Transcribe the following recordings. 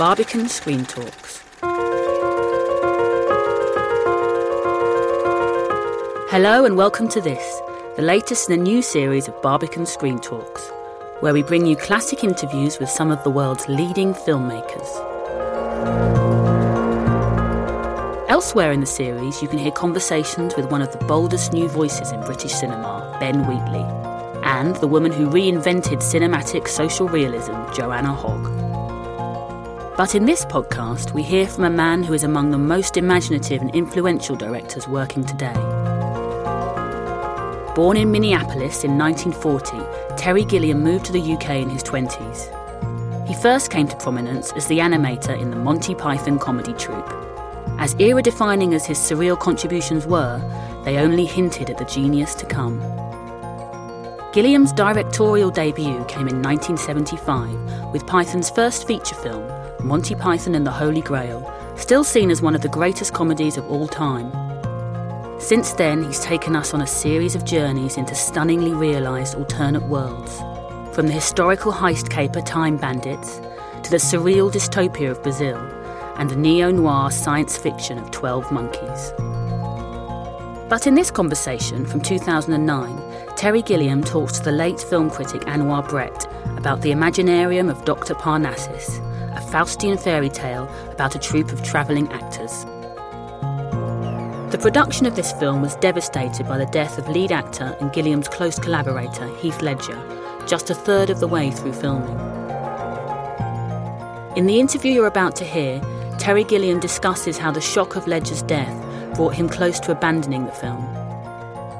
Barbican Screen Talks. Hello and welcome to this, the latest in a new series of Barbican Screen Talks, where we bring you classic interviews with some of the world's leading filmmakers. Elsewhere in the series, you can hear conversations with one of the boldest new voices in British cinema, Ben Wheatley, and the woman who reinvented cinematic social realism, Joanna Hogg. But in this podcast, we hear from a man who is among the most imaginative and influential directors working today. Born in Minneapolis in 1940, Terry Gilliam moved to the UK in his 20s. He first came to prominence as the animator in the Monty Python comedy troupe. As era defining as his surreal contributions were, they only hinted at the genius to come. Gilliam's directorial debut came in 1975 with Python's first feature film, Monty Python and the Holy Grail, still seen as one of the greatest comedies of all time. Since then, he's taken us on a series of journeys into stunningly realised alternate worlds, from the historical heist caper Time Bandits to the surreal dystopia of Brazil and the neo noir science fiction of 12 Monkeys. But in this conversation from 2009, Terry Gilliam talks to the late film critic Anwar Brett about the Imaginarium of Dr. Parnassus, Faustian fairy tale about a troupe of travelling actors. The production of this film was devastated by the death of lead actor and Gilliam's close collaborator, Heath Ledger, just a third of the way through filming. In the interview you're about to hear, Terry Gilliam discusses how the shock of Ledger's death brought him close to abandoning the film,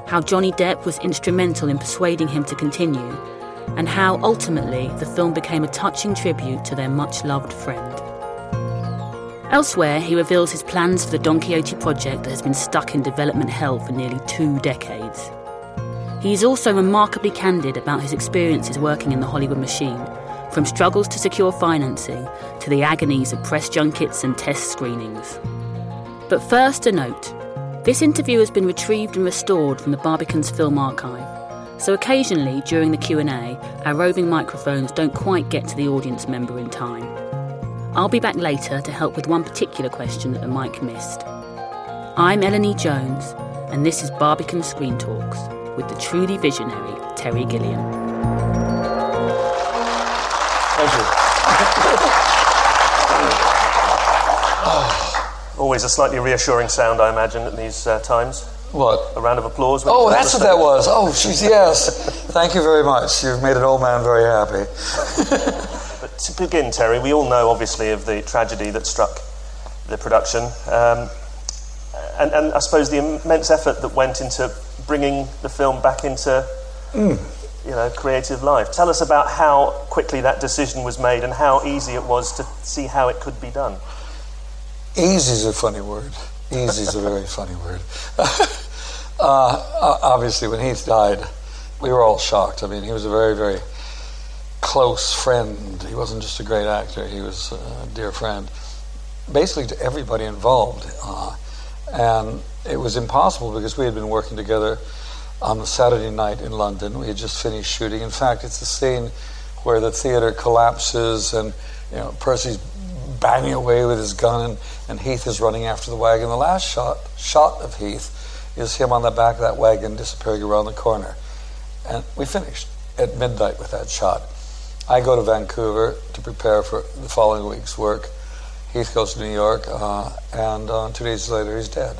how Johnny Depp was instrumental in persuading him to continue, and how ultimately the film became a touching tribute to their much loved friend. Elsewhere, he reveals his plans for the Don Quixote project that has been stuck in development hell for nearly two decades. He is also remarkably candid about his experiences working in the Hollywood machine, from struggles to secure financing to the agonies of press junkets and test screenings. But first, a note this interview has been retrieved and restored from the Barbican's film archive. So occasionally during the Q&A, our roving microphones don't quite get to the audience member in time. I'll be back later to help with one particular question that the mic missed. I'm Eleni Jones, and this is Barbican Screen Talks with the truly visionary Terry Gilliam. Thank you. Always a slightly reassuring sound, I imagine, at these uh, times. What? A round of applause. Oh, that's what that was. Oh, she's yes. Thank you very much. You've made an old man very happy. but to begin, Terry, we all know, obviously, of the tragedy that struck the production, um, and, and, I suppose the immense effort that went into bringing the film back into, mm. you know, creative life. Tell us about how quickly that decision was made and how easy it was to see how it could be done. Easy is a funny word. Easy is a very funny word. uh, obviously, when Heath died, we were all shocked. I mean, he was a very, very close friend. He wasn't just a great actor, he was a dear friend, basically to everybody involved. Uh, and it was impossible because we had been working together on the Saturday night in London. We had just finished shooting. In fact, it's the scene where the theater collapses and you know Percy's banging away with his gun, and, and Heath is running after the wagon. The last shot shot of Heath is him on the back of that wagon disappearing around the corner. And we finished at midnight with that shot. I go to Vancouver to prepare for the following week's work. Heath goes to New York, uh, and uh, two days later he's dead.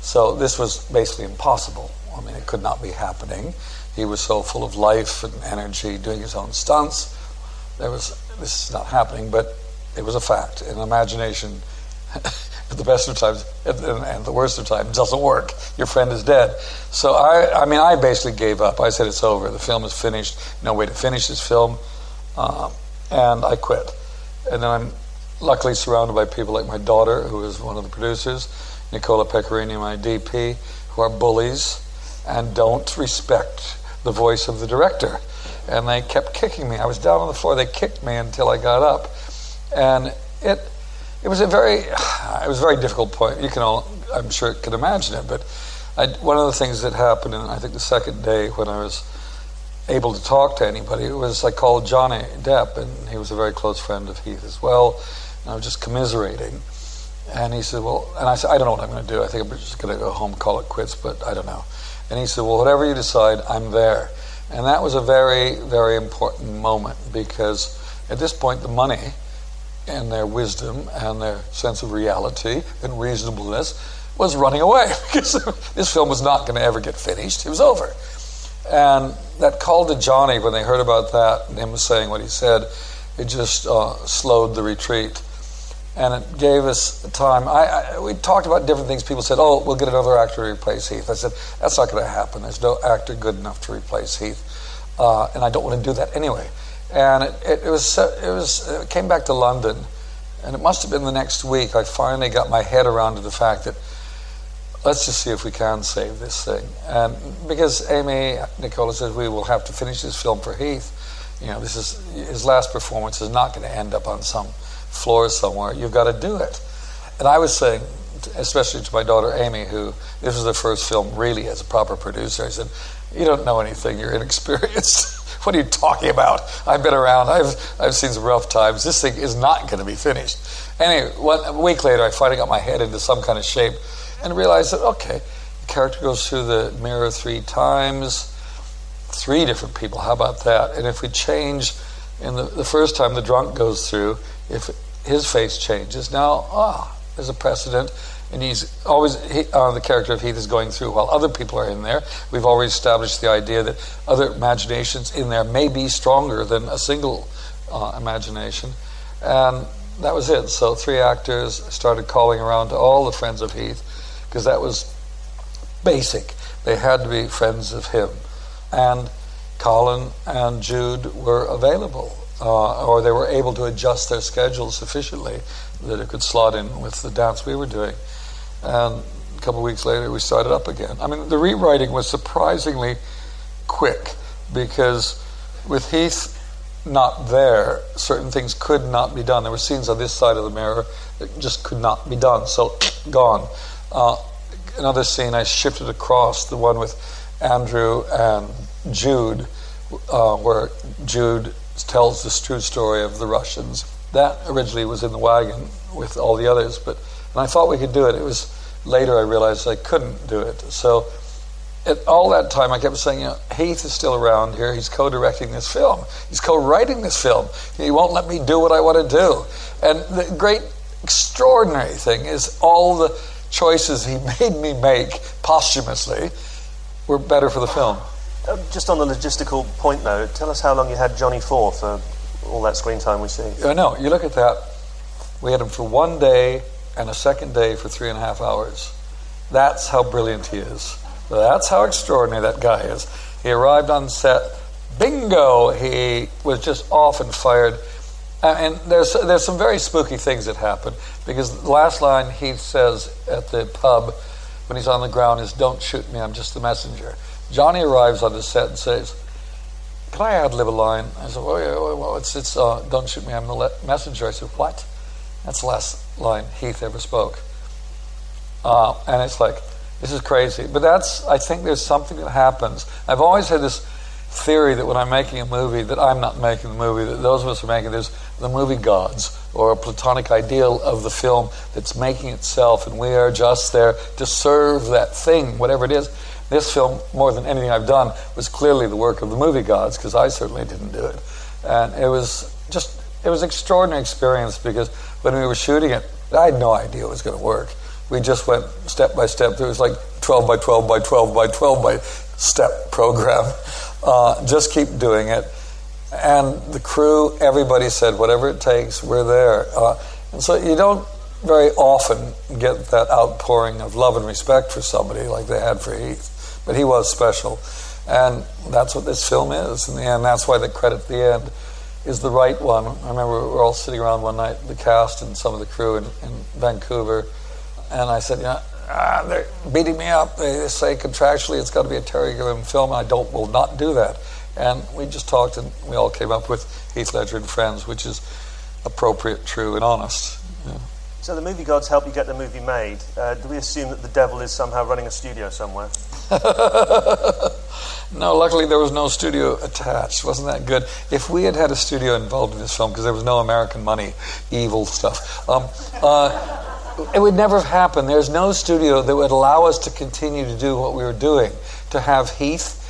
So this was basically impossible. I mean, it could not be happening. He was so full of life and energy, doing his own stunts. There was this is not happening, but it was a fact. And imagination, at the best of times and, the worst of times, doesn't work. Your friend is dead. So I, I mean, I basically gave up. I said it's over. The film is finished. No way to finish this film, uh, and I quit. And then I'm luckily surrounded by people like my daughter, who is one of the producers, Nicola Pecorini, my DP, who are bullies and don't respect the voice of the director. And they kept kicking me. I was down on the floor. They kicked me until I got up, and it it was a very it was a very difficult point. You can all I'm sure can imagine it. But I, one of the things that happened, and I think the second day when I was able to talk to anybody, it was I called Johnny Depp, and he was a very close friend of Heath as well. And I was just commiserating. And he said, Well, and I said, I don't know what I'm going to do. I think I'm just going to go home, call it quits, but I don't know. And he said, Well, whatever you decide, I'm there. And that was a very, very important moment because at this point, the money and their wisdom and their sense of reality and reasonableness was running away because this film was not going to ever get finished. It was over. And that call to Johnny, when they heard about that and him saying what he said, it just uh, slowed the retreat and it gave us time. I, I, we talked about different things. People said, "Oh, we'll get another actor to replace Heath." I said, "That's not going to happen. There's no actor good enough to replace Heath, uh, and I don't want to do that anyway." And it, it, was it was it came back to London, and it must have been the next week. I finally got my head around to the fact that let's just see if we can save this thing. And because Amy Nicola says we will have to finish this film for Heath, you know, this is his last performance is not going to end up on some floor somewhere. You've got to do it. And I was saying, especially to my daughter Amy, who this was the first film really as a proper producer, I said, You don't know anything, you're inexperienced. what are you talking about? I've been around, I've, I've seen some rough times. This thing is not going to be finished. Anyway, one, a week later, I finally got my head into some kind of shape and realized that, okay, the character goes through the mirror three times, three different people. How about that? And if we change, in the, the first time the drunk goes through, if his face changes. Now, ah, there's a precedent, and he's always he, uh, the character of Heath is going through while other people are in there. We've already established the idea that other imaginations in there may be stronger than a single uh, imagination, and that was it. So three actors started calling around to all the friends of Heath because that was basic. They had to be friends of him, and Colin and Jude were available uh, or they were able to adjust their schedules sufficiently that it could slot in with the dance we were doing. And a couple weeks later, we started up again. I mean, the rewriting was surprisingly quick because with Heath not there, certain things could not be done. There were scenes on this side of the mirror that just could not be done, so gone. Uh, another scene I shifted across, the one with Andrew and Jude, uh, where Jude tells this true story of the Russians. That originally was in the wagon with all the others, but and I thought we could do it. It was later I realized I couldn't do it. So at all that time, I kept saying, you know, Heath is still around here. He's co-directing this film. He's co-writing this film. He won't let me do what I want to do. And the great, extraordinary thing is all the choices he made me make posthumously were better for the film. Uh, just on the logistical point, though, tell us how long you had Johnny for for all that screen time we see. I know. You look at that. We had him for one day and a second day for three and a half hours. That's how brilliant he is. That's how extraordinary that guy is. He arrived on set. Bingo! He was just off and fired. And there's there's some very spooky things that happen because the last line he says at the pub when he's on the ground is "Don't shoot me, I'm just the messenger." Johnny arrives on the set and says, "Can I ad lib a line?" I said, "Well, yeah, well it's it's uh, don't shoot me, I'm the messenger." I said, "What?" That's the last line Heath ever spoke, uh, and it's like this is crazy. But that's I think there's something that happens. I've always had this theory that when I'm making a movie, that I'm not making the movie, that those of us are making, there's the movie gods or a platonic ideal of the film that's making itself, and we are just there to serve that thing, whatever it is. This film, more than anything I've done, was clearly the work of the movie gods, because I certainly didn't do it. And it was just, it was an extraordinary experience because when we were shooting it, I had no idea it was going to work. We just went step by step. There was like 12 by 12 by 12 by 12 by step program. Uh, just keep doing it. And the crew, everybody said, whatever it takes, we're there. Uh, and so you don't very often get that outpouring of love and respect for somebody like they had for Heath. But he was special. And that's what this film is in the end. That's why the credit the end is the right one. I remember we were all sitting around one night, the cast and some of the crew in, in Vancouver, and I said, "Yeah, ah, they're beating me up. They say contractually it's got to be a Terry Gilliam film. I don't, will not do that." And we just talked, and we all came up with Heath Ledger and Friends, which is appropriate, true, and honest. Yeah. So the movie gods help you get the movie made. Uh, do we assume that the devil is somehow running a studio somewhere? no, luckily there was no studio attached. Wasn't that good? If we had had a studio involved in this film, because there was no American money, evil stuff, um, uh, it would never have happened. There's no studio that would allow us to continue to do what we were doing. To have Heath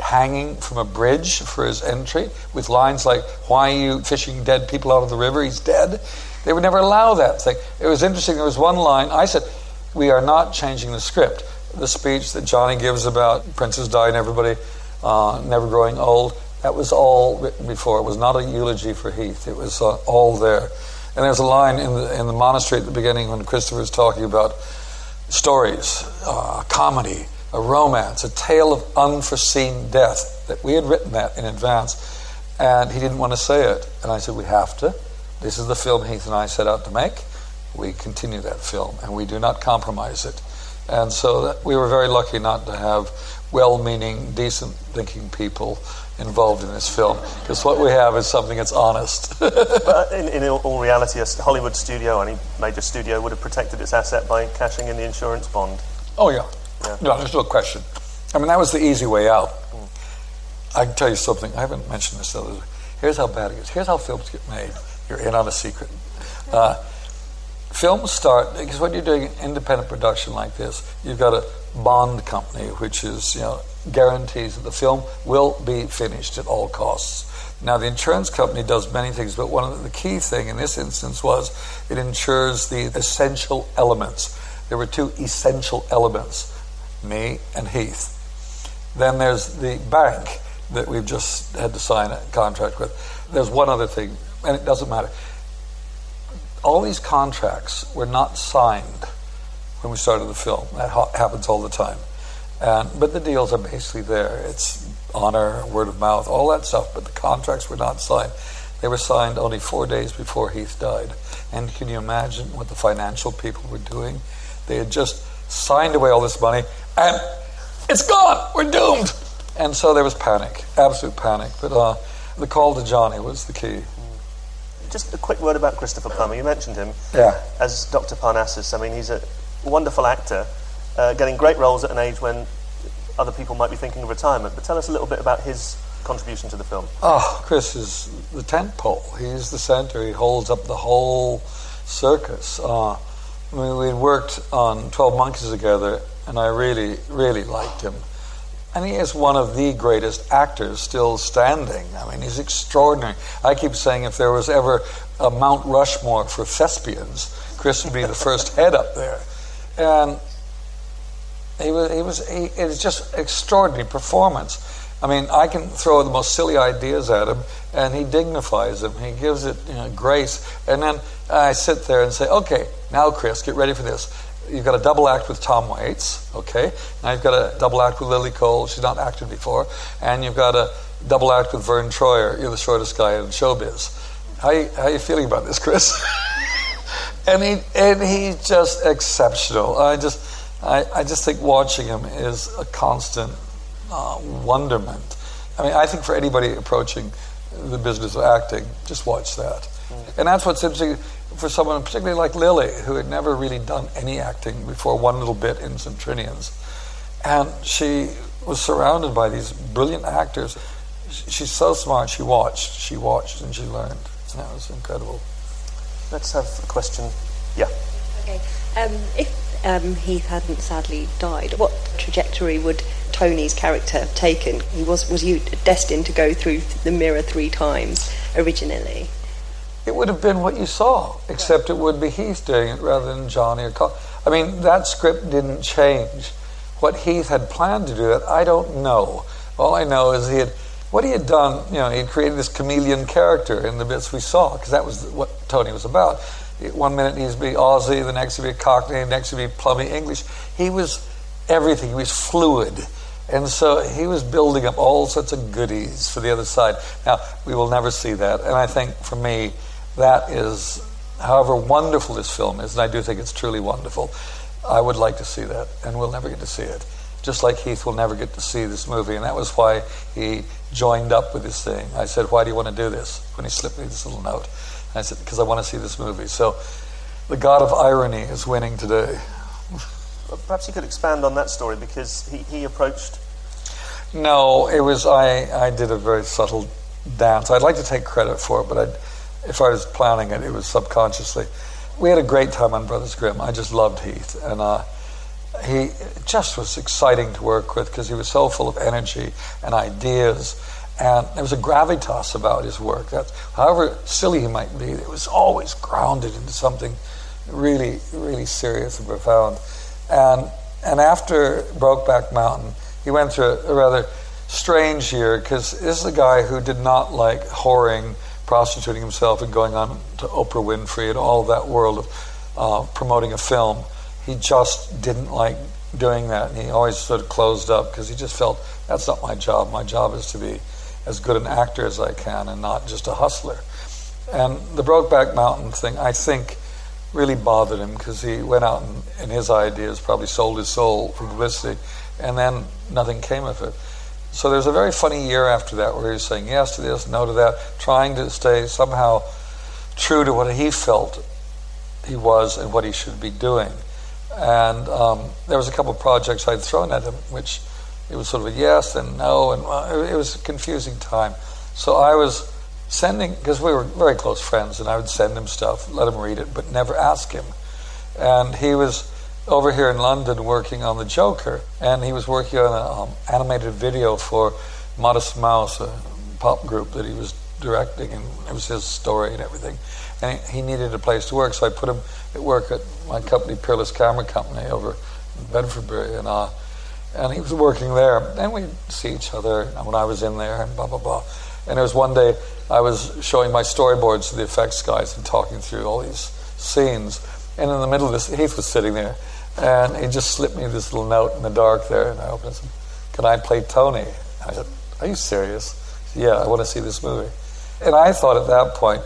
hanging from a bridge for his entry with lines like, Why are you fishing dead people out of the river? He's dead. They would never allow that thing. It was interesting. There was one line I said, We are not changing the script. The speech that Johnny gives about Princess Di and everybody uh, never growing old, that was all written before. It was not a eulogy for Heath, it was uh, all there. And there's a line in the, in the monastery at the beginning when Christopher's talking about stories, uh, comedy, a romance, a tale of unforeseen death. That we had written that in advance, and he didn't want to say it. And I said, We have to. This is the film Heath and I set out to make. We continue that film, and we do not compromise it. And so that, we were very lucky not to have well meaning, decent thinking people involved in this film because what we have is something that's honest. but in, in, all reality, a Hollywood studio, any major studio, would have protected its asset by cashing in the insurance bond. Oh, yeah. yeah. No, there's no question. I mean, that was the easy way out. Mm. I can tell you something. I haven't mentioned this. Here's how bad it is. Here's how films get made. You're in on a secret. Uh, films start because when you're doing an independent production like this, you've got a bond company which is you know guarantees that the film will be finished at all costs. Now the insurance company does many things, but one of the key thing in this instance was it insures the essential elements. There were two essential elements, me and Heath. Then there's the bank that we've just had to sign a contract with. There's one other thing and it doesn't matter. All these contracts were not signed when we started the film. That ha- happens all the time. And, but the deals are basically there. It's honor, word of mouth, all that stuff. But the contracts were not signed. They were signed only four days before Heath died. And can you imagine what the financial people were doing? They had just signed away all this money, and it's gone. We're doomed. And so there was panic, absolute panic. But uh, the call to Johnny was the key just a quick word about Christopher Plummer. You mentioned him yeah. as Dr. Parnassus. I mean, he's a wonderful actor, uh, getting great roles at an age when other people might be thinking of retirement. But tell us a little bit about his contribution to the film. Oh, Chris is the tent pole. He's the center. He holds up the whole circus. Uh, I mean, we worked on 12 Monkeys together, and I really, really liked him. And he is one of the greatest actors still standing. I mean, he's extraordinary. I keep saying if there was ever a Mount Rushmore for thespians, Chris would be the first head up there. And he was, he was, he, it was just extraordinary performance. I mean, I can throw the most silly ideas at him, and he dignifies them. He gives it you know, grace. And then I sit there and say, okay, now, Chris, get ready for this you've got a double act with Tom Waits, okay? Now you've got a double act with Lily Cole, she's not acted before, and you've got a double act with Verne Troyer, you're the shortest guy in showbiz. How you, how you feeling about this, Chris? and he and he's just exceptional. I just I, I just think watching him is a constant uh, wonderment. I mean, I think for anybody approaching the business of acting, just watch that. Mm. And that's what's interesting for someone particularly like Lily, who had never really done any acting before one little bit in St. Trinian's. And she was surrounded by these brilliant actors. She's so smart, she watched, she watched, and she learned. That was incredible. Let's have a question. Yeah. Okay. Um, if um, Heath hadn't sadly died, what trajectory would Tony's character have taken? He was was you destined to go through the mirror three times originally? It would have been what you saw, except it would be Heath doing it rather than Johnny or Colin. I mean, that script didn't change. What Heath had planned to do, that I don't know. All I know is he had what he had done. You know, he had created this chameleon character in the bits we saw because that was what Tony was about. One minute he'd be Aussie, the next he'd be Cockney, the next he'd be plummy English. He was everything. He was fluid. And so he was building up all sorts of goodies for the other side. Now, we will never see that. And I think for me, that is, however wonderful this film is, and I do think it's truly wonderful, I would like to see that. And we'll never get to see it. Just like Heath will never get to see this movie. And that was why he joined up with this thing. I said, Why do you want to do this? When he slipped me this little note. I said, Because I want to see this movie. So the God of irony is winning today. Perhaps you could expand on that story because he, he approached. No, it was I. I did a very subtle dance. I'd like to take credit for it, but I'd, if I was planning it, it was subconsciously. We had a great time on Brothers Grimm. I just loved Heath, and uh, he just was exciting to work with because he was so full of energy and ideas, and there was a gravitas about his work. That, however silly he might be, it was always grounded into something really, really serious and profound. And, and after Brokeback Mountain, he went through a, rather strange year because this is a guy who did not like whoring, prostituting himself, and going on to Oprah Winfrey and all that world of uh, promoting a film. He just didn't like doing that, and he always sort of closed up because he just felt that's not my job. My job is to be as good an actor as I can and not just a hustler. And the Brokeback Mountain thing, I think really bothered him because he went out and, and his ideas probably sold his soul for publicity, and then nothing came of it. So there's a very funny year after that where he's saying yes to this, no to that, trying to stay somehow true to what he felt he was and what he should be doing. And um, there was a couple of projects I'd thrown at him, which it was sort of a yes and no, and uh, it was a confusing time. So I was sending, because we were very close friends, and I would send him stuff, let him read it, but never ask him. And he was over here in London working on the Joker, and he was working on an um, animated video for Modest Mouse, a pop group that he was directing, and it was his story and everything. And he needed a place to work, so I put him at work at my company, Peerless Camera Company, over in Bedfordbury, and uh, and he was working there. And we'd see each other when I was in there, and blah blah blah. And there was one day I was showing my storyboards to the effects guys and talking through all these scenes. And in the middle of this, Heath was sitting there, and he just slipped me this little note in the dark there. And I opened it said, Can I play Tony? I said, Are you serious? Said, yeah, I want to see this movie. And I thought at that point,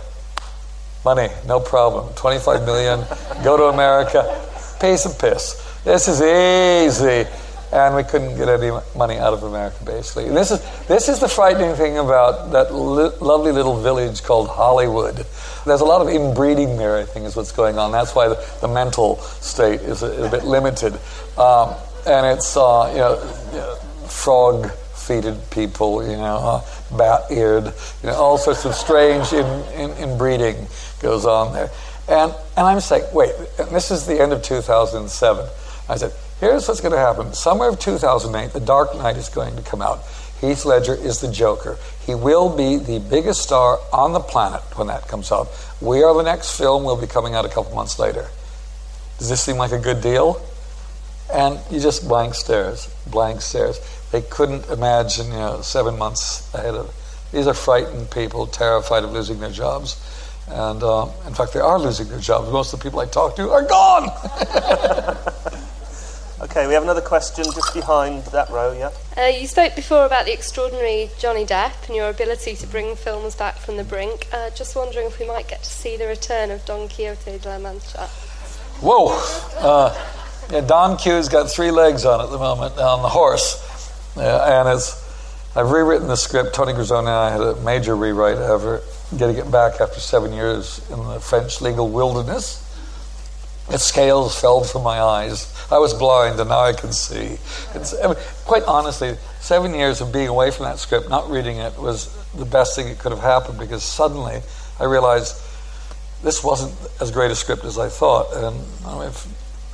money, no problem. 25 million, go to America, pay some piss. This is easy and we couldn't get any money out of America, basically. And this is this is the frightening thing about that li- lovely little village called Hollywood. There's a lot of inbreeding there, I think, is what's going on. That's why the, the mental state is a, is a bit limited, um, and it's uh, you know, frog feeted people, you know, uh, bat eared, you know, all sorts of strange in, in, inbreeding goes on there. And, and I'm saying, wait, this is the end of 2007. I said, Here's what's going to happen. Summer of 2008, The Dark Knight is going to come out. Heath Ledger is the Joker. He will be the biggest star on the planet when that comes out. We Are the Next film will be coming out a couple months later. Does this seem like a good deal? And you just blank stares, blank stares. They couldn't imagine, you know, seven months ahead of. These are frightened people, terrified of losing their jobs. And uh, in fact, they are losing their jobs. Most of the people I talk to are gone. Okay, we have another question just behind that row, yeah? Uh, you spoke before about the extraordinary Johnny Depp and your ability to bring films back from the brink. Uh, just wondering if we might get to see the return of Don Quixote de la Mancha. Whoa! Uh, yeah, Don Q's got three legs on at the moment, on the horse. and it's, I've rewritten the script. Tony Grisoni and I had a major rewrite ever, getting it back after seven years in the French legal wilderness. The scales fell from my eyes. I was blind and now I can see. It's, quite honestly, seven years of being away from that script, not reading it, was the best thing that could have happened because suddenly I realized this wasn't as great a script as I thought. And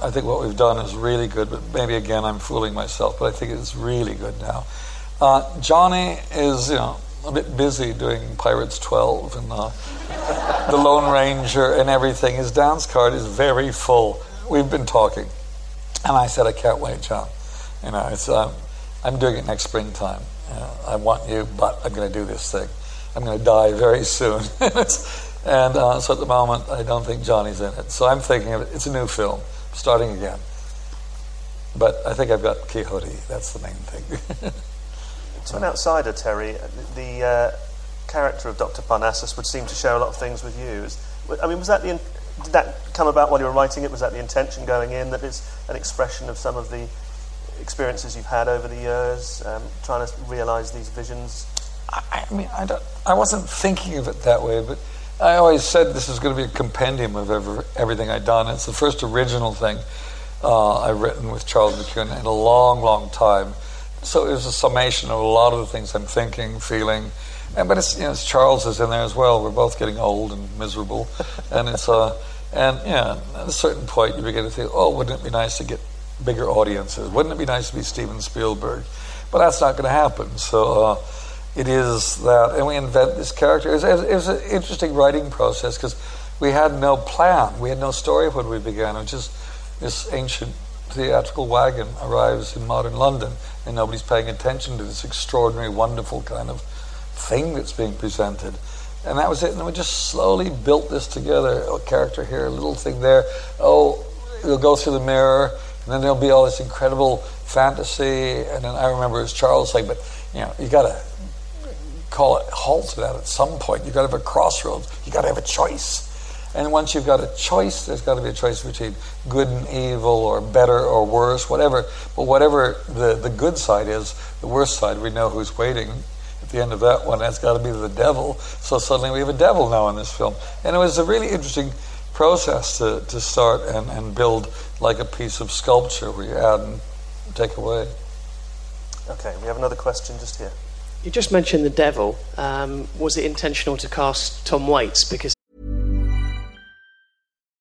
I think what we've done is really good, but maybe again I'm fooling myself, but I think it's really good now. Uh, Johnny is, you know, a bit busy doing Pirates 12 and the Lone Ranger and everything. His dance card is very full. We've been talking, and I said, I can't wait, John. You know, it's, um, I'm doing it next springtime. Uh, I want you, but I'm going to do this thing. I'm going to die very soon. and uh, so at the moment, I don't think Johnny's in it. So I'm thinking of it. It's a new film, starting again. But I think I've got Quixote. That's the main thing. to an outsider, Terry, the uh, character of Dr. Parnassus would seem to share a lot of things with you. I mean, was that the did that come about while you were writing it? Was that the intention going in that it's an expression of some of the experiences you've had over the years, um, trying to realise these visions? I, I mean, I, don't, I wasn't thinking of it that way, but I always said this is going to be a compendium of every, everything I'd done. It's the first original thing uh, I've written with Charles McKeown in a long, long time. So it was a summation of a lot of the things I'm thinking, feeling. And, but it's, you know, it's Charles is in there as well. We're both getting old and miserable. and it's, uh, and yeah, at a certain point you begin to think, oh, wouldn't it be nice to get bigger audiences? Wouldn't it be nice to be Steven Spielberg? But that's not going to happen. So uh, it is that, and we invent this character. It was, it was an interesting writing process because we had no plan. We had no story when we began. It was just this ancient theatrical wagon arrives in modern London and nobody's paying attention to this extraordinary, wonderful kind of thing that's being presented. And that was it. And we just slowly built this together. A character here, a little thing there. Oh, you'll go through the mirror, and then there'll be all this incredible fantasy. And then I remember as Charles saying, but you know, you got to call it halt to that at some point. You got to have a crossroads. You got to have a choice. And once you've got a choice, there's got to be a choice between good and evil, or better or worse, whatever. But whatever the, the good side is, the worst side, we know who's waiting at the end of that one. That's got to be the devil. So suddenly we have a devil now in this film. And it was a really interesting process to, to start and, and build like a piece of sculpture where you add and take away. Okay, we have another question just here. You just mentioned the devil. Um, was it intentional to cast Tom Waits? Because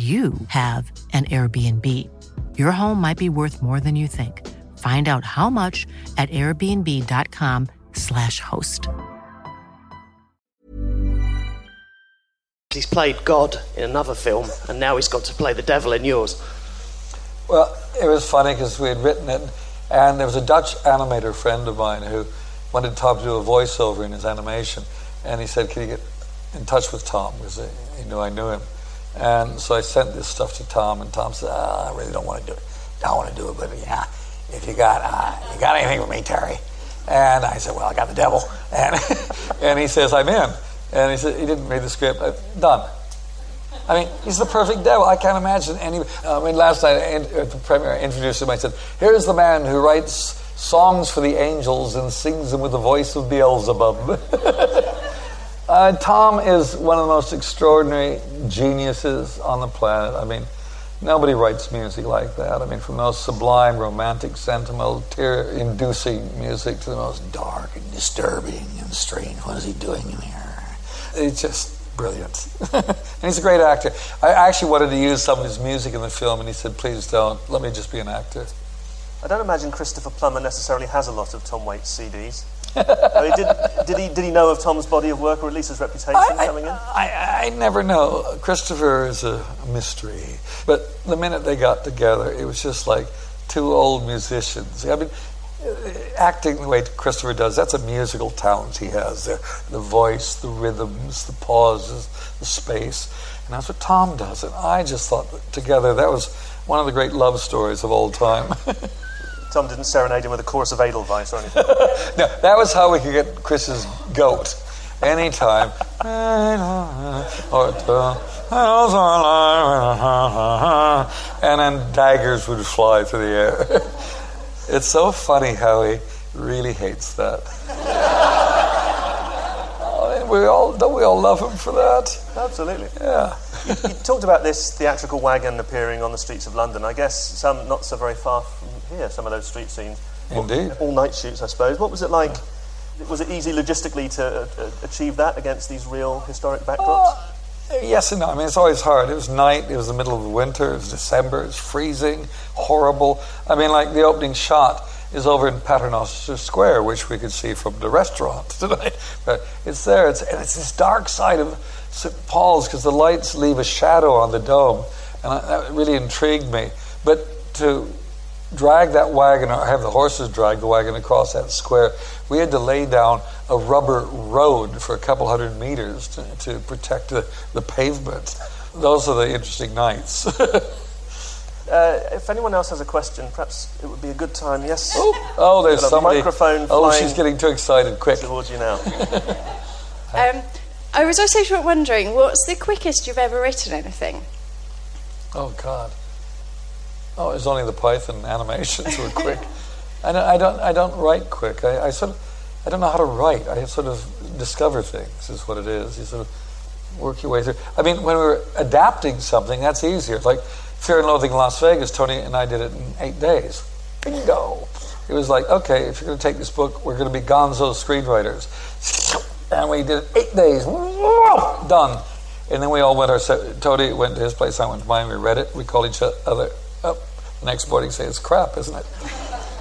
you have an Airbnb. Your home might be worth more than you think. Find out how much at airbnb.com/slash host. he's played God in another film, and now he's got to play the devil in yours. Well, it was funny because we had written it, and there was a Dutch animator friend of mine who wanted Tom to do a voiceover in his animation, and he said, "Can you get in touch with Tom?" Because uh, he knew I knew him. And so I sent this stuff to Tom, and Tom said, oh, "I really don't want to do it. Don't want to do it, but yeah, if you got uh, you got anything for me, Terry?" And I said, "Well, I got the devil." And and he says, "I'm in." And he said he didn't read the script. Uh, done. I mean, he's the perfect devil. I can't imagine any. I mean, last night at the premiere, I introduced him. I said, "Here's the man who writes songs for the angels and sings them with the voice of Beelzebub." uh, Tom is one of the most extraordinary geniuses on the planet. I mean, Nobody writes music like that. I mean, from the most sublime, romantic, sentimental, tear-inducing music to the most dark and disturbing and strange. What is he doing in here? It's just brilliant. and he's a great actor. I actually wanted to use some of his music in the film, and he said, please don't. Let me just be an actor. I don't imagine Christopher Plummer necessarily has a lot of Tom Waits CDs. I mean, did, did, he, did he know of Tom's body of work, or at least his reputation I, coming in? I, I never know. Christopher is a mystery. But the minute they got together, it was just like two old musicians. I mean, uh, acting the way Christopher does, that's a musical talent he has there. The voice, the rhythms, the pauses, the space. And that's what Tom does. And I just thought that together that was one of the great love stories of all time. Tom didn't serenade him with a chorus of Edelweiss or anything. no, that was how we could get Chris's goat. Anytime. Uh, and then daggers would fly through the air. It's so funny how he really hates that. we all don't we all love him for that? Absolutely. Yeah. you, you, talked about this theatrical wagon appearing on the streets of London. I guess some not so very far from here. Some of those street scenes. Indeed. All night shoots, I suppose. What was it like? Was it easy logistically to uh, achieve that against these real historic backdrops? Uh, yes and no. I mean, it's always hard. It was night. It was the middle of the winter. It was December. It was freezing, horrible. I mean, like the opening shot is over in Paternoster Square, which we could see from the restaurant tonight. But it's there. It's, and it's this dark side of St. Paul's because the lights leave a shadow on the dome. And I, that really intrigued me. But to drag that wagon, or have the horses drag the wagon across that square, we had to lay down a rubber road for a couple hundred meters to, to protect the, the pavement. Those are the interesting nights. Uh, if anyone else has a question, perhaps it would be a good time. Yes. Oh, oh there's somebody. Microphone. Oh, she's getting too excited. Quick. Towards you now. um, I was also wondering, what's the quickest you've ever written anything? Oh God. Oh, it was only the Python animations were quick. I, don't, I don't. I don't write quick. I, I sort of. I don't know how to write. I sort of discover things. Is what it is. You sort of work your way through. I mean, when we're adapting something, that's easier. It's like Fear and Loathing in Las Vegas, Tony and I did it in eight days. Bingo. It was like, okay, if you're going to take this book, we're going to be gonzo screenwriters. And we did it eight days. Done. And then we all went our Tony went to his place, I went to mine, we read it, we called each other up. The next morning say, it's crap, isn't it?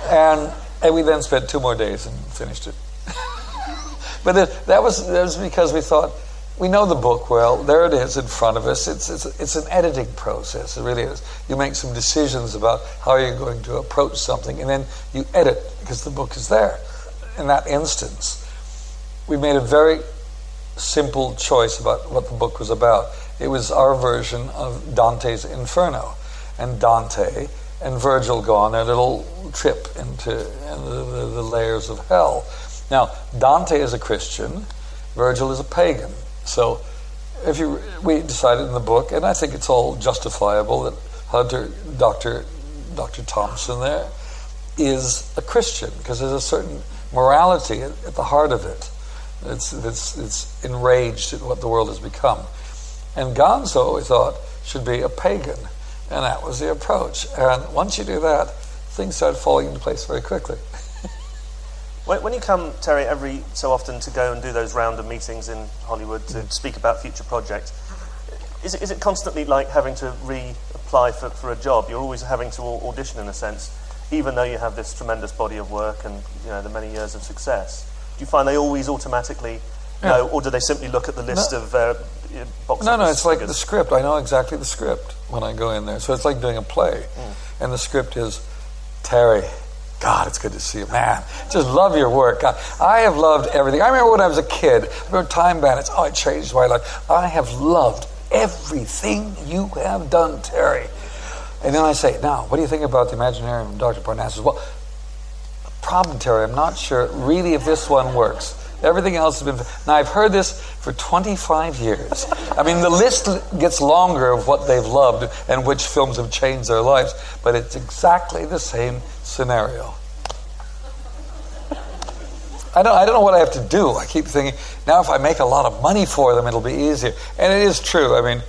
And, and we then spent two more days and finished it. but that, was, that was because we thought, we know the book well. There it is in front of us. It's, it's, it's an editing process. It really is. You make some decisions about how you're going to approach something, and then you edit because the book is there. In that instance, we made a very simple choice about what the book was about. It was our version of Dante's Inferno. And Dante and Virgil go on their little trip into, into the, the layers of hell. Now, Dante is a Christian, Virgil is a pagan. So, if you, we decided in the book, and I think it's all justifiable that Hunter, Doctor, Doctor Thompson, there is a Christian because there's a certain morality at, the heart of it. It's, it's, it's enraged at what the world has become. And Gonzo, we thought, should be a pagan. And that was the approach. And once you do that, things start falling into place very quickly. When, when, you come, Terry, every so often to go and do those round of meetings in Hollywood to mm. speak about future projects, is it, is it constantly like having to reapply for, for a job? You're always having to audition in a sense, even though you have this tremendous body of work and you know the many years of success. Do you find they always automatically yeah. know, or do they simply look at the list no. of uh, box No, no, it's figures? like the script. I know exactly the script when I go in there. So it's like doing a play, mm. and the script is Terry God, it's good to see you, man. Just love your work. God, I have loved everything. I remember when I was a kid, I remember Time Bandits. Oh, it changed my life. I have loved everything you have done, Terry. And then I say, now, what do you think about the Imaginarium of Dr. Parnassus? Well, problem, Terry, I'm not sure really if this one works. Everything else has been. Now, I've heard this for 25 years. I mean, the list gets longer of what they've loved and which films have changed their lives, but it's exactly the same scenario. I don't, I don't know what I have to do. I keep thinking, now if I make a lot of money for them, it'll be easier. And it is true. I mean,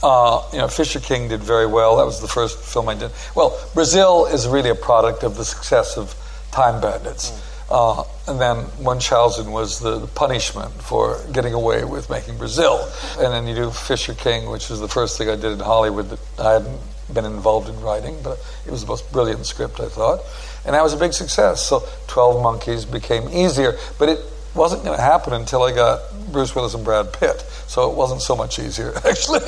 Uh, you know, Fisher King did very well. That was the first film I did. Well, Brazil is really a product of the success of Time Bandits. Mm. Uh, and then Munchausen was the, the, punishment for getting away with making Brazil. And then you do Fisher King, which is the first thing I did in Hollywood that I hadn't been involved in writing, but it was the most brilliant script, I thought. And that was a big success. So 12 Monkeys became easier, but it wasn't going to happen until I got Bruce Willis and Brad Pitt. So it wasn't so much easier, actually.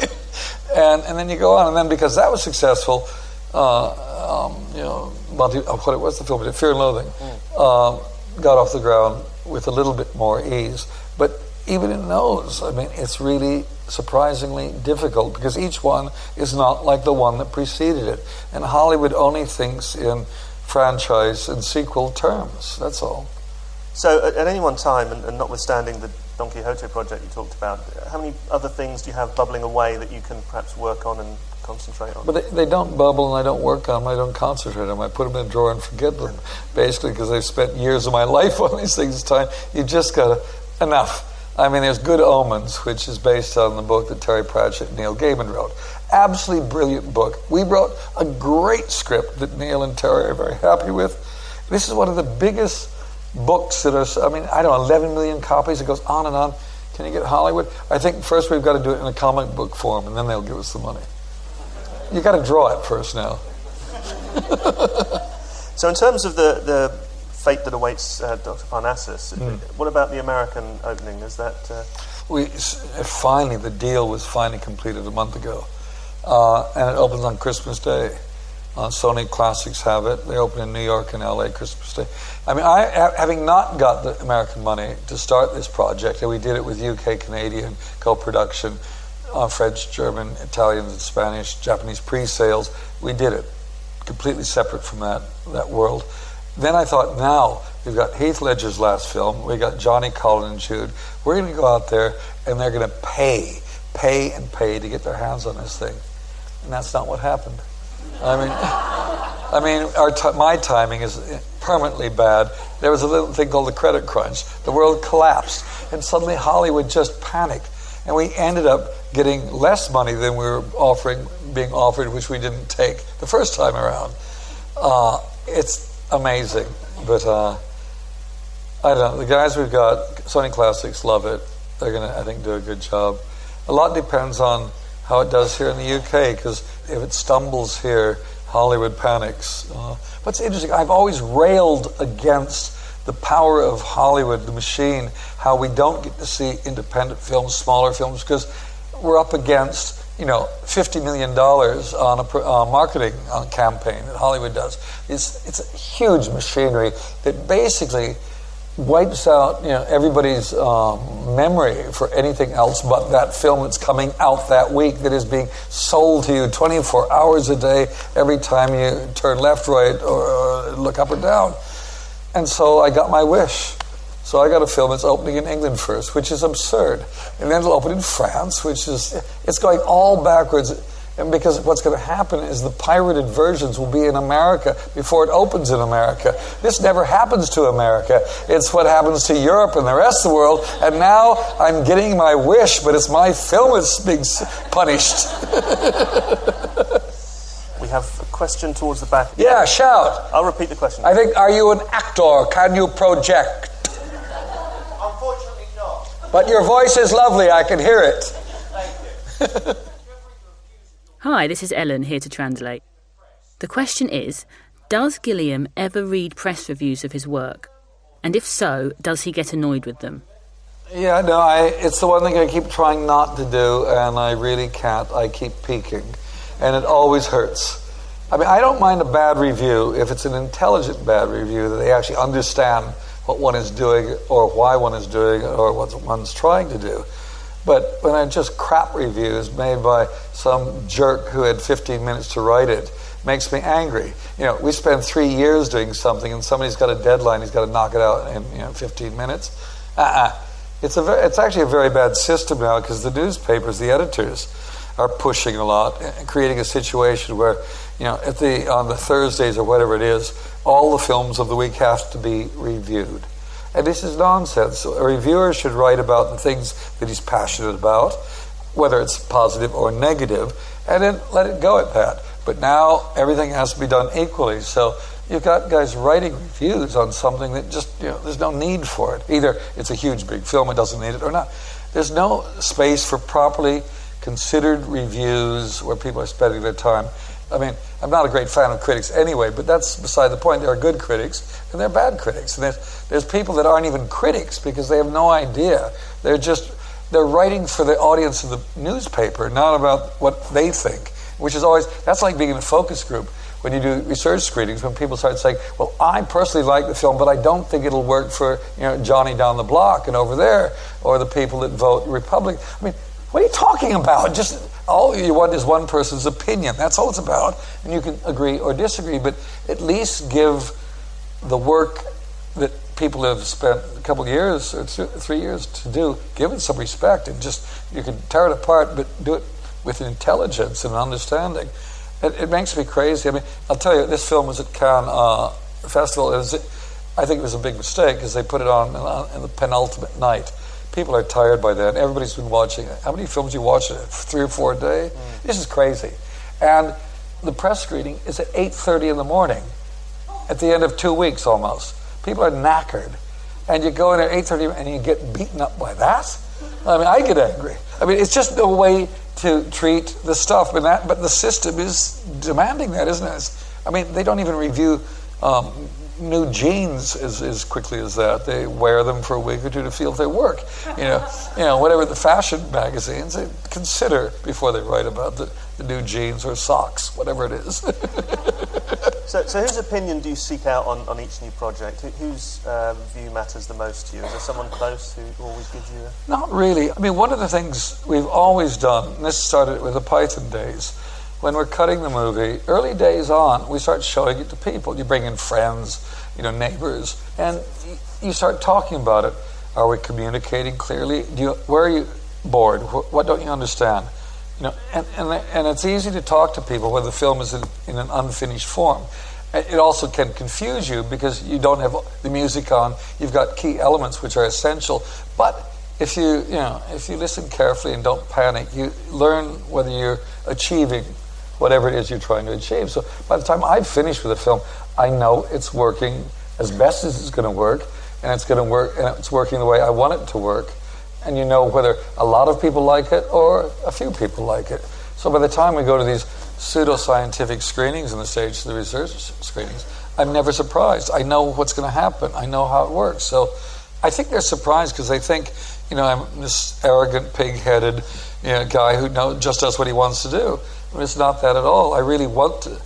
and, and then you go on, and then because that was successful, uh, um, you know, Monty, oh, what it was the film, Fear and Loathing, mm. uh, got off the ground with a little bit more ease. But even in those, I mean, it's really surprisingly difficult because each one is not like the one that preceded it. And Hollywood only thinks in franchise and sequel terms. That's all. So, at, at any one time, and, and, notwithstanding the Don Quixote project you talked about, how many other things do you have bubbling away that you can perhaps work on and concentrate on? But they, they don't bubble and I don't work on them, I don't concentrate on them. I put them in a drawer and forget them, basically, because I've spent years of my life on these things. Time You just got enough. I mean, there's Good Omens, which is based on the book that Terry Pratchett and Neil Gaiman wrote. Absolutely brilliant book. We wrote a great script that Neil and Terry are very happy with. This is one of the biggest books that are, I mean, I don't know, 11 million copies. It goes on and on. Can you get Hollywood? I think first we've got to do it in a comic book form, and then they'll give us the money. You got to draw it first now. so, in terms of the, the fate that awaits uh, Dr. Parnassus, mm. what about the American opening? Is that. Uh... We finally, the deal was finally completed a month ago, uh, and it opens on Christmas Day. Uh, Sony Classics have it. They open in New York and LA Christmas Day. I mean, I, having not got the American money to start this project, and we did it with UK Canadian co production, uh, French, German, Italian, and Spanish, Japanese pre sales, we did it completely separate from that, that world. Then I thought, now we've got Heath Ledger's last film, we got Johnny Colin and Jude. We're going to go out there and they're going to pay, pay, and pay to get their hands on this thing. And that's not what happened. I mean, I mean, our t- my timing is permanently bad. There was a little thing called the credit crunch. The world collapsed, and suddenly Hollywood just panicked, and we ended up getting less money than we were offering, being offered, which we didn't take the first time around. Uh, it's amazing, but uh, I don't know. The guys we've got, Sony Classics, love it. They're going to, I think, do a good job. A lot depends on how it does here in the UK, because if it stumbles here, Hollywood panics. Uh, what's interesting, I've always railed against the power of Hollywood, the machine, how we don't get to see independent films, smaller films, because we're up against you know, $50 million on a uh, marketing uh, campaign that Hollywood does. It's, it's a huge machinery that basically wipes out you know everybody's um, memory for anything else but that film that's coming out that week that is being sold to you 24 hours a day every time you turn left right or, or look up or down and so i got my wish so i got a film that's opening in england first which is absurd and then it'll open in france which is it's going all backwards and because what's going to happen is the pirated versions will be in America before it opens in America. This never happens to America. It's what happens to Europe and the rest of the world. And now I'm getting my wish, but it's my film that's being punished. we have a question towards the back. Yeah, shout. I'll repeat the question. I think, are you an actor? Can you project? But your voice is lovely. I can hear it. Thank you. Hi, this is Ellen here to translate. The question is Does Gilliam ever read press reviews of his work? And if so, does he get annoyed with them? Yeah, no, I, it's the one thing I keep trying not to do, and I really can't. I keep peeking, and it always hurts. I mean, I don't mind a bad review if it's an intelligent bad review that they actually understand what one is doing, or why one is doing, or what one's trying to do. But when I just crap reviews made by some jerk who had 15 minutes to write it, makes me angry. You know, we spend three years doing something, and somebody's got a deadline; he's got to knock it out in you know 15 minutes. Uh-uh. It's a very, it's actually a very bad system now because the newspapers, the editors, are pushing a lot, creating a situation where you know at the on the Thursdays or whatever it is, all the films of the week have to be reviewed. And this is nonsense. A reviewer should write about the things that he's passionate about. whether it's positive or negative, and then let it go at that. But now everything has to be done equally. So you've got guys writing reviews on something that just, you know, there's no need for it. Either it's a huge big film, it doesn't need it, or not. There's no space for properly considered reviews where people are spending their time. I mean, I'm not a great fan of critics anyway, but that's beside the point. There are good critics and there are bad critics. And there's, there's people that aren't even critics because they have no idea. They're just, they're writing for the audience of the newspaper, not about what they think, which is always, that's like being in a focus group when you do research screenings, when people start saying, "Well, I personally like the film, but I don't think it'll work for you know Johnny down the block and over there, or the people that vote Republican." I mean, what are you talking about? Just all you want is one person's opinion. That's all it's about, and you can agree or disagree, but at least give the work that people have spent a couple years or two, three years to do, give it some respect, and just you can tear it apart, but do it with intelligence and understanding. It, it, makes me crazy. I mean, I'll tell you, this film was at Cannes uh, Festival. It was, I think it was a big mistake because they put it on in the penultimate night. People are tired by then. Everybody's been watching. How many films you watch? Three or four a day? Mm. This is crazy. And the press screening is at 8.30 in the morning at the end of two weeks almost. People are knackered. And you go in at 8.30 and you get beaten up by that? I mean, I get angry. I mean, it's just a way to treat the stuff, but that, but the system is demanding that, isn't it? I mean, they don't even review um, new jeans as, as quickly as that. They wear them for a week or two to feel if they work. You know, you know, whatever the fashion magazines they consider before they write about the, the new jeans or socks, whatever it is. so, so whose opinion do you seek out on, on each new project? Who, whose um, view matters the most to you? Is there someone close who always gives you? A... Not really. I mean, one of the things we've always done, and this started with the Python days when we're cutting the movie, early days on, we start showing it to people. You bring in friends, you know, neighbors, and you start talking about it. Are we communicating clearly? Do you, where are you bored? What don't you understand? You know, and, and, and it's easy to talk to people when the film is in, in an unfinished form. It also can confuse you because you don't have the music on. You've got key elements which are essential. But if you, you know, if you listen carefully and don't panic, you learn whether you're achieving whatever it is you're trying to achieve. So by the time I've finished with a film, I know it's working as best as it's going to work, and it's going to work, and it's working the way I want it to work. And you know whether a lot of people like it or a few people like it. So by the time we go to these pseudoscientific screenings in the stage, the research screenings, I'm never surprised. I know what's going to happen. I know how it works. So I think they're surprised because they think, you know, I'm this arrogant, pig-headed you know, guy who know, just does what he wants to do. It's not that at all. I really want to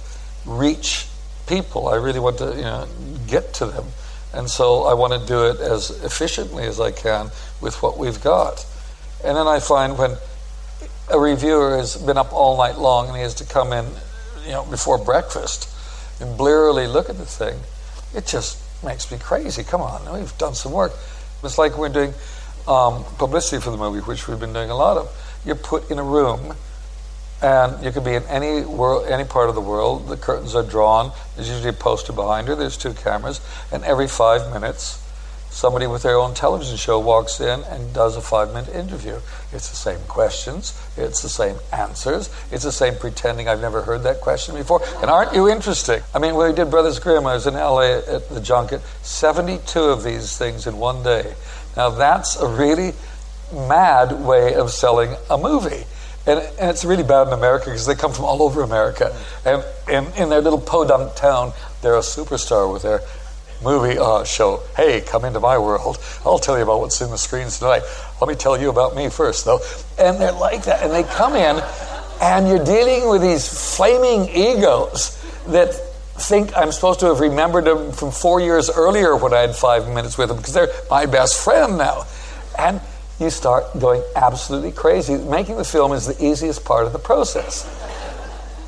reach people. I really want to, you know, get to them. And so I want to do it as efficiently as I can with what we've got. And then I find when a reviewer has been up all night long and he has to come in, you know, before breakfast and blearily look at the thing, it just makes me crazy. Come on, we've done some work. It's like we're doing um, publicity for the movie, which we've been doing a lot of. You're put in a room and you can be in any world, any part of the world. The curtains are drawn. There's usually a poster behind her. There's two cameras, and every five minutes, somebody with their own television show walks in and does a five-minute interview. It's the same questions. It's the same answers. It's the same pretending I've never heard that question before. And aren't you interesting? I mean, when we did Brothers Grimm, I was in L.A. at the junket. Seventy-two of these things in one day. Now that's a really mad way of selling a movie. And, and, it's really bad in America because they come from all over America. And, in their little podunk town, they're a superstar with their movie uh, show. Hey, come into my world. I'll tell you about what's in the screens tonight. Let me tell you about me first, though. And they're like that. And they come in, and you're dealing with these flaming egos that think I'm supposed to have remembered them from four years earlier when I had five minutes with them because they're my best friend now. And you start going absolutely crazy. Making the film is the easiest part of the process.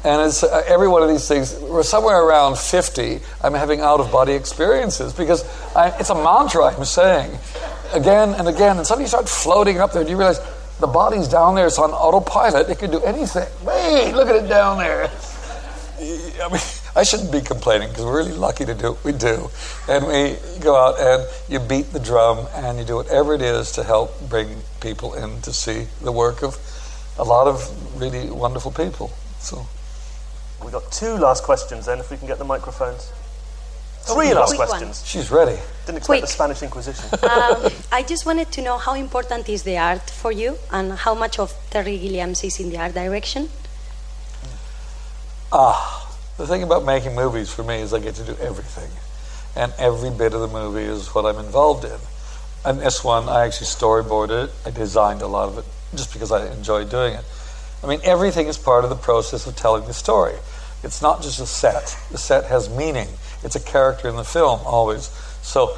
And it's uh, every one of these things, we're somewhere around 50, I'm having out of body experiences because I, it's a mantra I'm saying again and again. And suddenly you start floating up there and you realize the body's down there, it's on autopilot, it can do anything. Wait, look at it down there. I mean, I shouldn't be complaining because we're really lucky to do what we do. And we go out and you beat the drum and you do whatever it is to help bring people in to see the work of a lot of really wonderful people. So We've got two last questions then, if we can get the microphones. Three last quick one. questions. she's ready. Didn't expect Quick. the Spanish Inquisition. um, I just wanted to know how important is the art for you and how much of Terry Gilliams is in the art direction? Ah, the thing about making movies for me is I get to do everything. And every bit of the movie is what I'm involved in. And this one, I actually storyboarded it. I designed a lot of it just because I enjoy doing it. I mean, everything is part of the process of telling the story. It's not just a set. The set has meaning. It's a character in the film always. So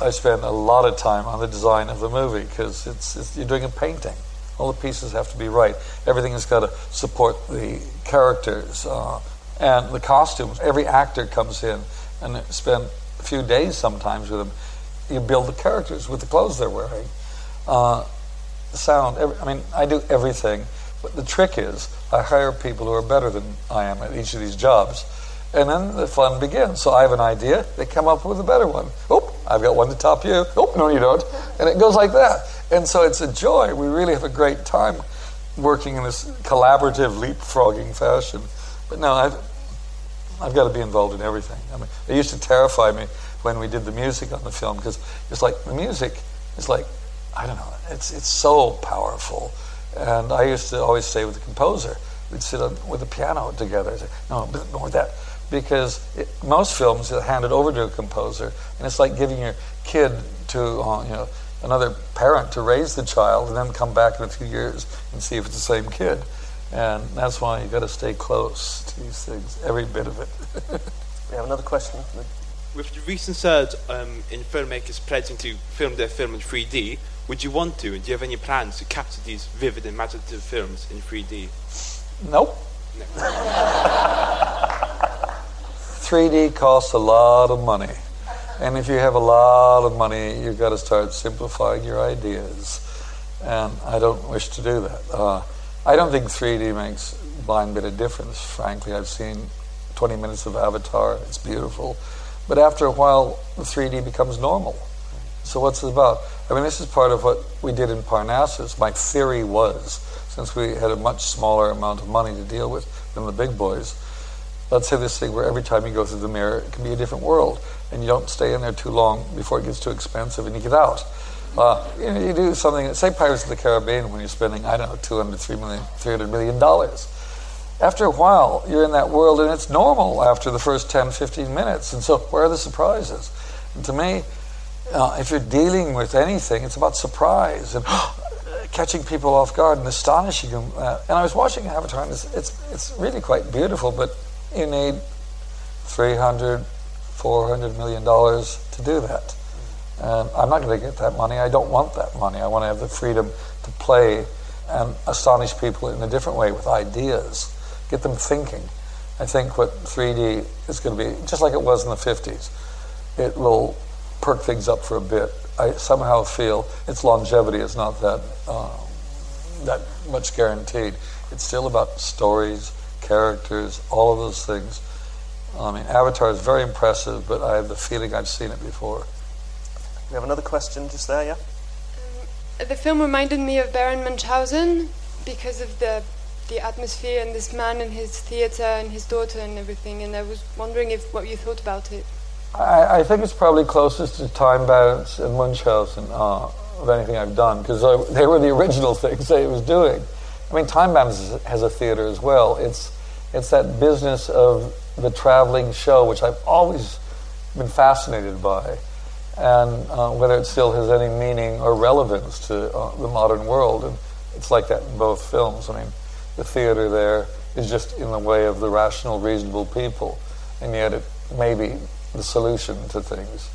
I spend a lot of time on the design of the movie because it's, it's you're doing a painting. All the pieces have to be right. Everything has got to support the characters uh, and the costumes. Every actor comes in and spend a few days sometimes with them. You build the characters with the clothes they're wearing. Uh, sound. Every, I mean, I do everything. But the trick is, I hire people who are better than I am at each of these jobs. And then the fun begins. So I have an idea, they come up with a better one. Oop, I've got one to top you. Oop, no, you don't. And it goes like that. And so it's a joy. We really have a great time working in this collaborative, leapfrogging fashion. But no, I've, I've got to be involved in everything. I mean, it used to terrify me when we did the music on the film because it's like the music is like, I don't know, it's, it's so powerful. And I used to always stay with the composer. We'd sit on, with the piano together. Say, no, more that. Because it, most films are handed over to a composer, and it's like giving your kid to uh, you know another parent to raise the child, and then come back in a few years and see if it's the same kid. And that's why you got to stay close to these things, every bit of it. we have another question. With the recent surge um, in filmmakers pledging to film their film in 3D, would you want to, and do you have any plans to capture these vivid and imaginative films in 3D? Nope. 3D costs a lot of money. And if you have a lot of money, you've got to start simplifying your ideas. And I don't wish to do that. Uh, I don't think 3D makes blind bit of difference, frankly. I've seen 20 minutes of Avatar, it's beautiful. But after a while, the 3D becomes normal. So what's it about? I mean, this is part of what we did in Parnassus. My theory was, since we had a much smaller amount of money to deal with than the big boys, let's have this thing where every time you go through the mirror, it can be a different world, and you don't stay in there too long before it gets too expensive and you get out. Uh, you, know, you do something, say Pirates of the Caribbean, when you're spending, I don't know, 200, 3 million, 300 million dollars. After a while, you're in that world, and it's normal after the first 10, 15 minutes. And so, where are the surprises? And to me, uh, if you're dealing with anything, it's about surprise and catching people off guard and astonishing them. Uh, and I was watching Avatar, and it's, it's, it's really quite beautiful, but you need 300, 400 million dollars to do that. And I'm not going to get that money. I don't want that money. I want to have the freedom to play and astonish people in a different way with ideas, get them thinking. I think what 3D is going to be, just like it was in the 50s, it will perk things up for a bit. I somehow feel its longevity is not that uh, that much guaranteed. It's still about stories, characters, all of those things. I mean, Avatar is very impressive, but I have the feeling I've seen it before. We have another question just there, yeah? The film reminded me of Baron Munchausen because of the the atmosphere and this man and his theatre and his daughter and everything. And I was wondering if what you thought about it. I, I think it's probably closest to Time Bandits and Munchausen uh, of anything I've done because they were the original things that it was doing. I mean, Time Bandits has a theater as well. It's it's that business of the traveling show, which I've always been fascinated by, and uh, whether it still has any meaning or relevance to uh, the modern world. And it's like that in both films. I mean, the theater there is just in the way of the rational, reasonable people, and yet it may be the solution to things.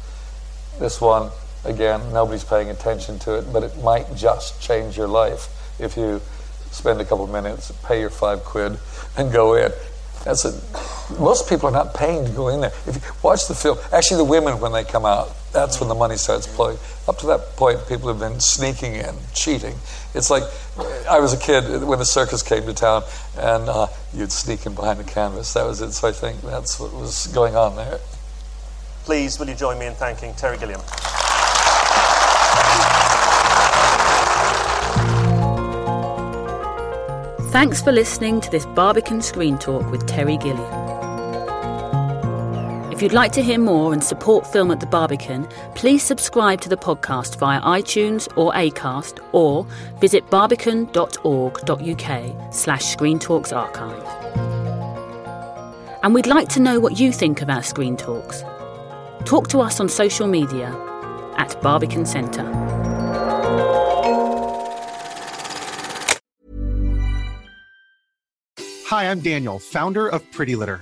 This one, again, nobody's paying attention to it, but it might just change your life if you spend a couple of minutes, pay your five quid, and go in. That's a, most people are not paying to go in there. If you watch the film, actually, the women when they come out, that's when the money starts flowing. Up to that point, people have been sneaking in, cheating. It's like I was a kid when the circus came to town, and uh, you'd sneak in behind the canvas. That was it. So I think that's what was going on there. Please, will you join me in thanking Terry Gilliam? Thanks for listening to this Barbican Screen Talk with Terry Gilliam. If you'd like to hear more and support Film at the Barbican, please subscribe to the podcast via iTunes or Acast or visit barbican.org.uk slash Screen Talks archive. And we'd like to know what you think of our Screen Talks. Talk to us on social media at Barbican Centre. Hi, I'm Daniel, founder of Pretty Litter.